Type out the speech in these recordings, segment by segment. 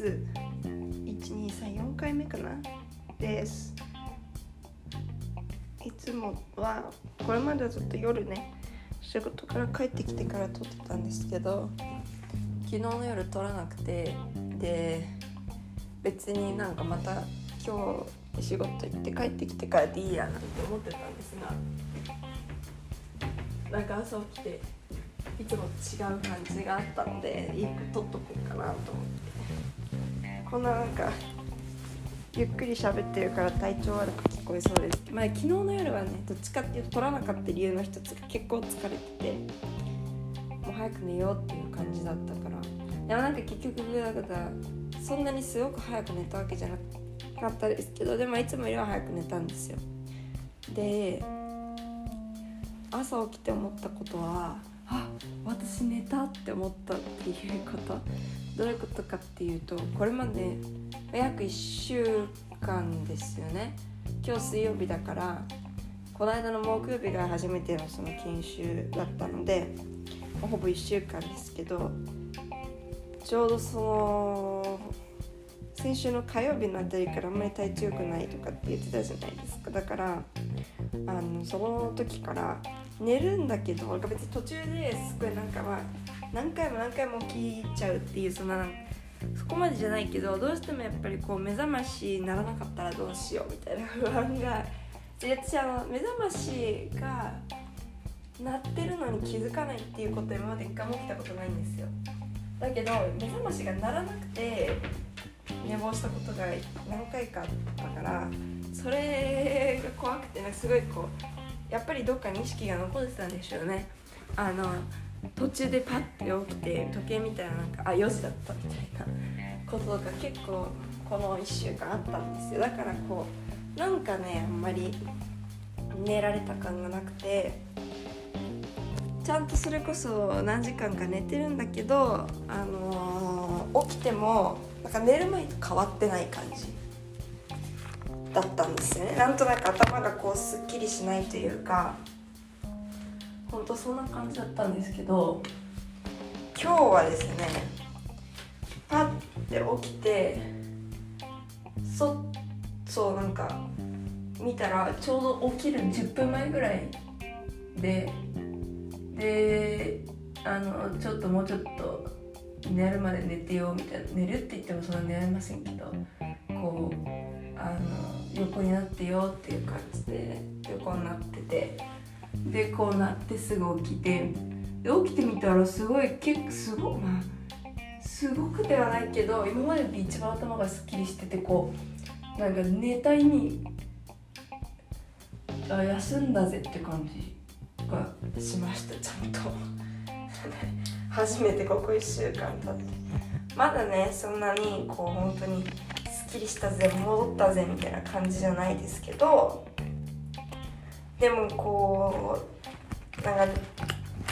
1234回目かな？です。いつもはこれまではずっと夜ね仕事から帰ってきてから撮ってたんですけど昨日の夜撮らなくてで別になんかまた今日仕事行って帰ってきてからでいいやなんて思ってたんですがなんか朝起きていつも違う感じがあったので一個撮っとこうかなと思って。こんななんかゆっくり喋ってるから体調悪く聞こえそうです。まあ昨日の夜はねどっちかっていうと撮らなかった理由の一つが結構疲れててもう早く寝ようっていう感じだったから。でもなんか結局だからそんなにすごく早く寝たわけじゃなかったですけどでもいつもよりは早く寝たんですよ。で朝起きて思ったことはあ私寝たって思ったっていうこと。どういうことかっていうとこれまで約1週間ですよね。今日水曜日だからこの間の木曜日が初めてのその研修だったのでほぼ1週間ですけどちょうどその先週の火曜日のあたりからあんまり体調良くないとかって言ってたじゃないですか。だからあのその時から寝るんだけど別に途中ですごいなんかまあ何回も何回も起きちゃうっていうそんなそこまでじゃないけどどうしてもやっぱりこう目覚ましにならなかったらどうしようみたいな不安が私あの目覚ましが鳴ってるのに気づかないっていうこと今まで一回も起きたことないんですよだけど目覚ましが鳴らなくて寝坊したことが何回かあったからそれが怖くてねすごいこうやっぱりどっかに意識が残ってたんでしょうねあの途中でパッて起きて時計見たらなんかあ4時だったみたいなことが結構この1週間あったんですよ。だからこうなんかねあんまり寝られた感がなくてちゃんとそれこそ何時間か寝てるんだけど、あのー、起きてもなんか寝る前と変わってない感じだったんですよね。なんとなく頭がこうすっきりしないというか。ほんとそんな感じだったんですけど今日はですねパッて起きてそそうなんか見たらちょうど起きる10分前ぐらいでであのちょっともうちょっと寝るまで寝てようみたいな寝るって言ってもそんな寝られませんけどこうあの横になってよっていう感じで横になっててでこうなってすぐ起きて。で起きてみたらすごい結構すごまあすごくではないけど今までで一番頭がすっきりしててこうなんか寝た意味あ休んだぜって感じがしましたちゃんと。初めてここ1週間経って。まだねそんなにこう本当にすっきりしたぜ戻ったぜみたいな感じじゃないですけどでもこうなんか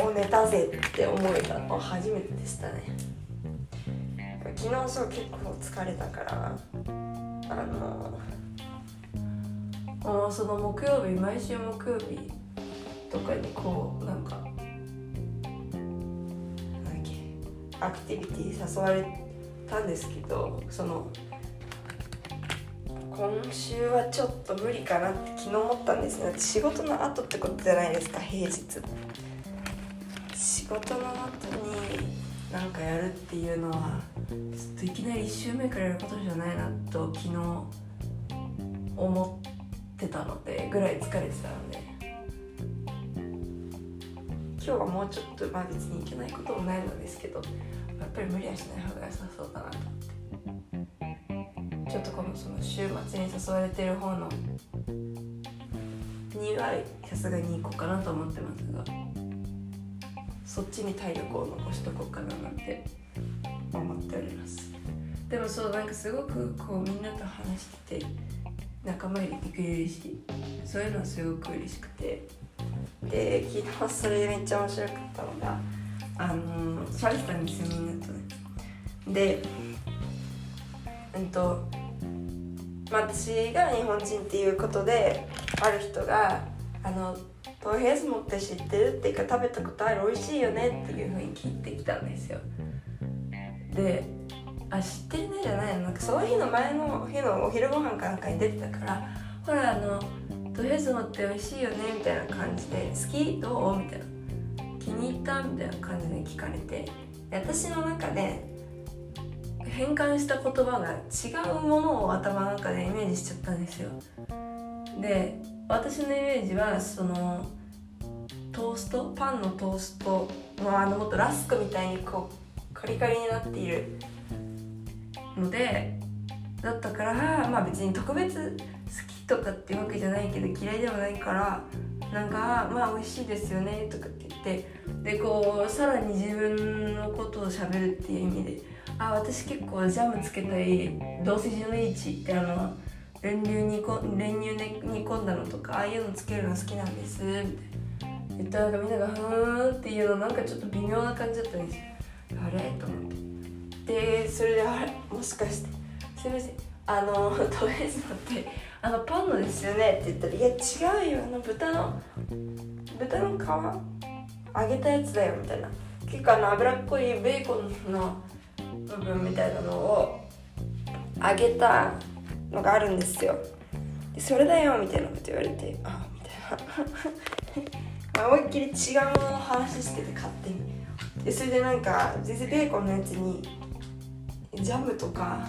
お寝たぜって思えたの初めてでしたね。昨日そう結構疲れたからあのもうその木曜日毎週木曜日とかにこうなんかなんだっけアクティビティ誘われたんですけどその今週はちょっと無理かなって昨日思ったんですね。仕事の後ってことじゃないですか平日。仕事の後に何かやるっていうのはちょっといきなり1週目からやることじゃないなと昨日思ってたのでぐらい疲れてたので。今日はもうちょっとまあ別にいけないこともないのですけどやっぱり無理はしない方が良さそうだなと。とこのその週末に誘われてる方のにはさすがに行こうかなと思ってますがそっちに体力を残しとこうかななんて思っております。でもそうなんかすごくこうみんなと話してて仲間入りてくれるしそういうのはすごく嬉しくて。で昨日それでめっちゃ面白かったのがあの喋ってたんですよみんなとねでうんと、私が日本人っていうことである人が「あのトヘーズモって知ってる?」っていうか「食べたことある美味しいよね」っていうふうに聞いてきたんですよ。であ知ってるねじゃないのなんかその日の前の日のお昼ご飯かなんかに出てたからほらあのドレスノって美味しいよねみたいな感じで好き？どう？みたいな。気に入った？みたいな感じで聞かれて。私の中で変換した言葉が違うものを頭の中でイメージしちゃったんですよ。で私のイメージはそのトーストパンのトーストのあのもっとラスクみたいにこうカリカリになっているのでだったからまあ別に特別好きとかっていうわけじゃないけど嫌いでもないからなんかまあ美味しいですよねとかって言ってでこうさらに自分のことをしゃべるっていう意味であ私結構ジャムつけたり同性のリーチってあの練乳にこ練乳で煮込んだのとかああいうのつけるの好きなんですみたいな言ったらなんかみんなが「ふーん」っていうのなんかちょっと微妙な感じだったんですよ。あれ？と思って。でそれであれ？もしかして。すいません。あのトレーズのってあのパンのですよねって言ったら「いや違うよあの豚の豚の皮？揚げたやつだよ」みたいな。結構あの脂っこいベーコンの部分みたいなのを揚げたのがあるんですよ。でそれだよみたいなこと言われてあみたいな。思いっきり違うものの話してて勝手に。でそれでなんか全然ベーコンのやつにジャムとか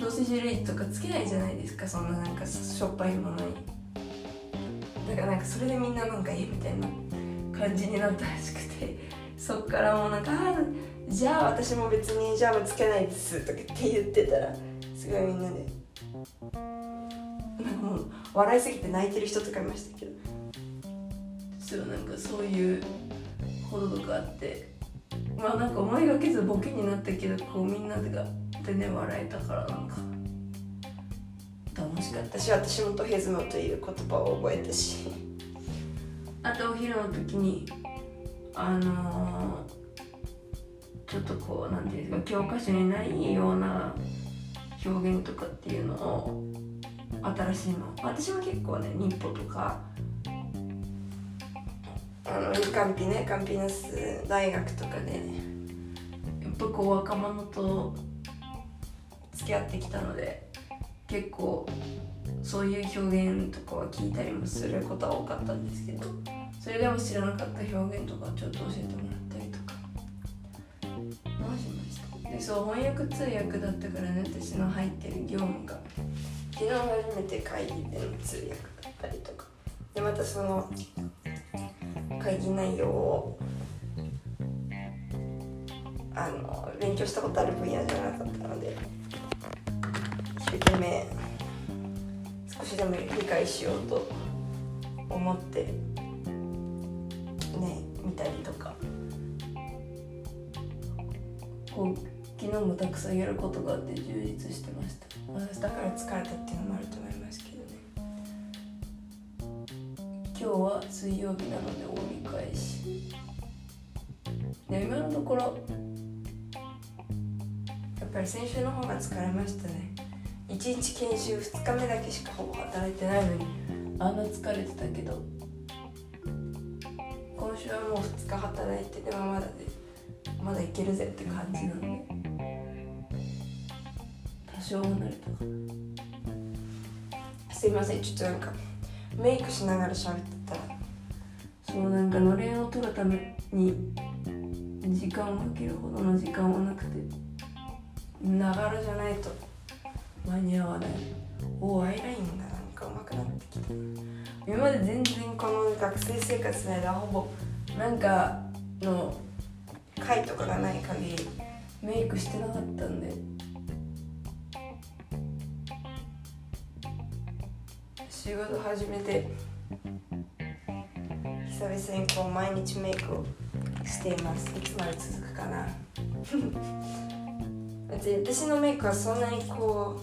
ロースジュレイとかつけないじゃないですか。そんななんかしょっぱいものに。だからなんかそれでみんななんかえみたいな感じになったらしくて。そっからもうなんかあじゃあ私も別にジャムつけないですとかって言ってたらすごいみんなで。笑いすぎて泣いてる人とかいましたけど。そうなんかそういうこととかあって。まあなんか思いがけずボケになったけどこうみんながでね笑えたからなんか。楽しかった。し私もトヘズムという言葉を覚えたし。あとお昼の時にあのー、ちょっとこうなんていうんですか教科書にないような表現とかっていうのを新しいの。私は結構ね日歩とかあのカンピねカンピナス大学とかで、ね、やっぱこう若者と付き合ってきたので結構そういう表現とかは聞いたりもすることは多かったんですけどそれでも知らなかった表現とかちょっと教えてもそう翻訳通訳だったからね私の入ってる業務が。昨日初めて会議での通訳だったりとか。でまたその会議内容をあの勉強したことある分野じゃなかったので一生懸命少しでも理解しようと思ってね見たりとか。こう昨日もたくさんやることがあって充実してました。私だから疲れたっていうのもあると思いますけどね。今日は水曜日なので折り返し。で今のところやっぱり先週の方が疲れましたね。1日研修2日目だけしかほぼ働いてないのにあんな疲れてたけど今週はもう2日働いてでもまだでまだいけるぜって感じなんで。少は慣れたかすいませんちょっとなんかメイクしながら喋ってたらそうなんかのれんを取るために時間をかけるほどの時間はなくてながらじゃないと間に合わない。おアイラインがな。んか上手くなってきた今まで全然この学生生活の間ほぼなんかの会とかがない限りメイクしてなかったんで仕事始めて久々にこう毎日メイクをしています。いつまで続くかな。私のメイクはそんなにこ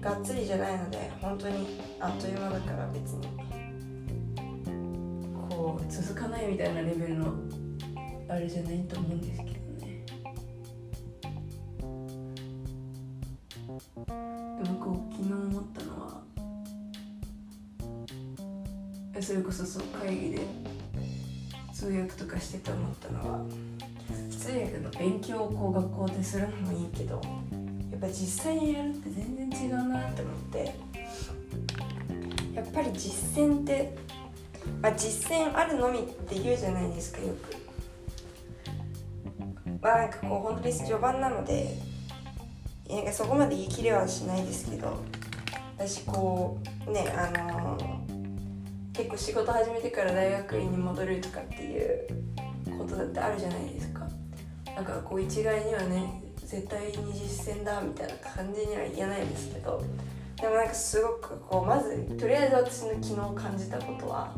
うがっつりじゃないので本当にあっという間だから別に。こう続かないみたいなレベルのあれじゃないと思うんですけどね。でもこう昨日思ったそれこそそう会議で通訳とかしてて思ったのはついやけど勉強をこう学校でするのもいいけどやっぱ実際にやるって全然違うなって思ってやっぱり実践ってまあ実践あるのみって言うじゃないですかよく。まあなんかこう本当に序盤なのでなんかそこまで言い切れはしないですけど私こうねあのー結構仕事始めてから大学院に戻るとかっていうことだってあるじゃないですか。だかこう一概にはね絶対に実践だみたいな感じには言えないですけどでもなんかすごくこうまずとりあえず私の昨日感じたことは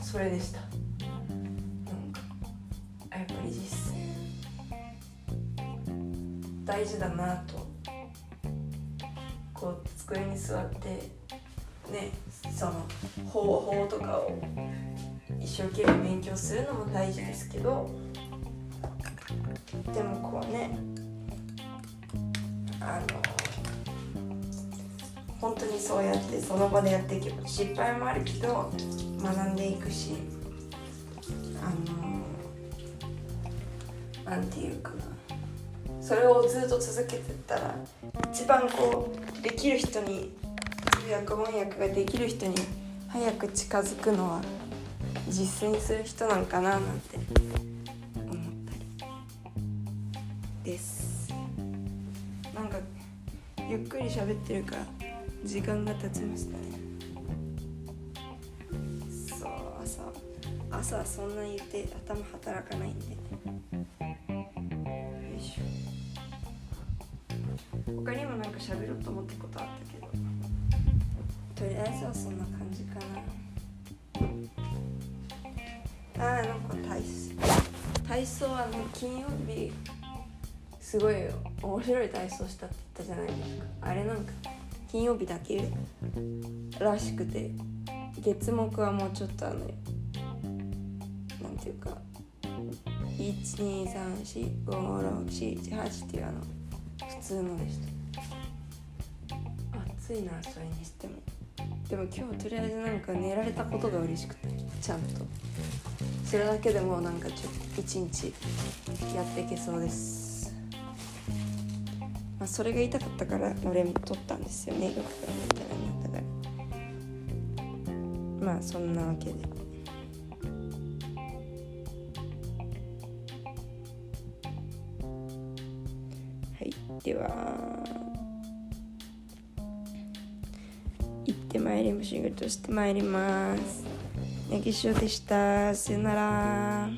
それでした。なんかやっぱり実践。大事だなと。こう机に座ってねその方法とかを一生懸命勉強するのも大事ですけどでもこうねあの本当にそうやってその場でやっていけば失敗もあるけど学んでいくしあのなんていうかな。それをずっと続けてたら一番こうできる人に通訳翻訳ができる人に早く近づくのは実践する人なんかななんて思ったりです。なんかゆっくり喋ってるから時間が経ちましたね。そう朝朝そんな言って頭働かないんで。よいしょ。他にもなんか喋ろうと思ったことあったけど。とりあえずはそんな感じかな。あーなんか体操。体操はね金曜日すごい面白い体操したって言ったじゃないですか。あれなんか金曜日だけらしくて月木はもうちょっとあのなんていうか12345678っていうあの普通のでした。暑いなそれにしても。でも今日とりあえずなんか寝られたことが嬉しくてちゃんと。それだけでもなんかちょっと一日やっていけそうです。まあそれが言いたかったから俺も撮ったんですよね。よくからみたいなだから。まあそんなわけで。はい。では。行ってまいりも仕事してまいります。ネギショでした。さよなら。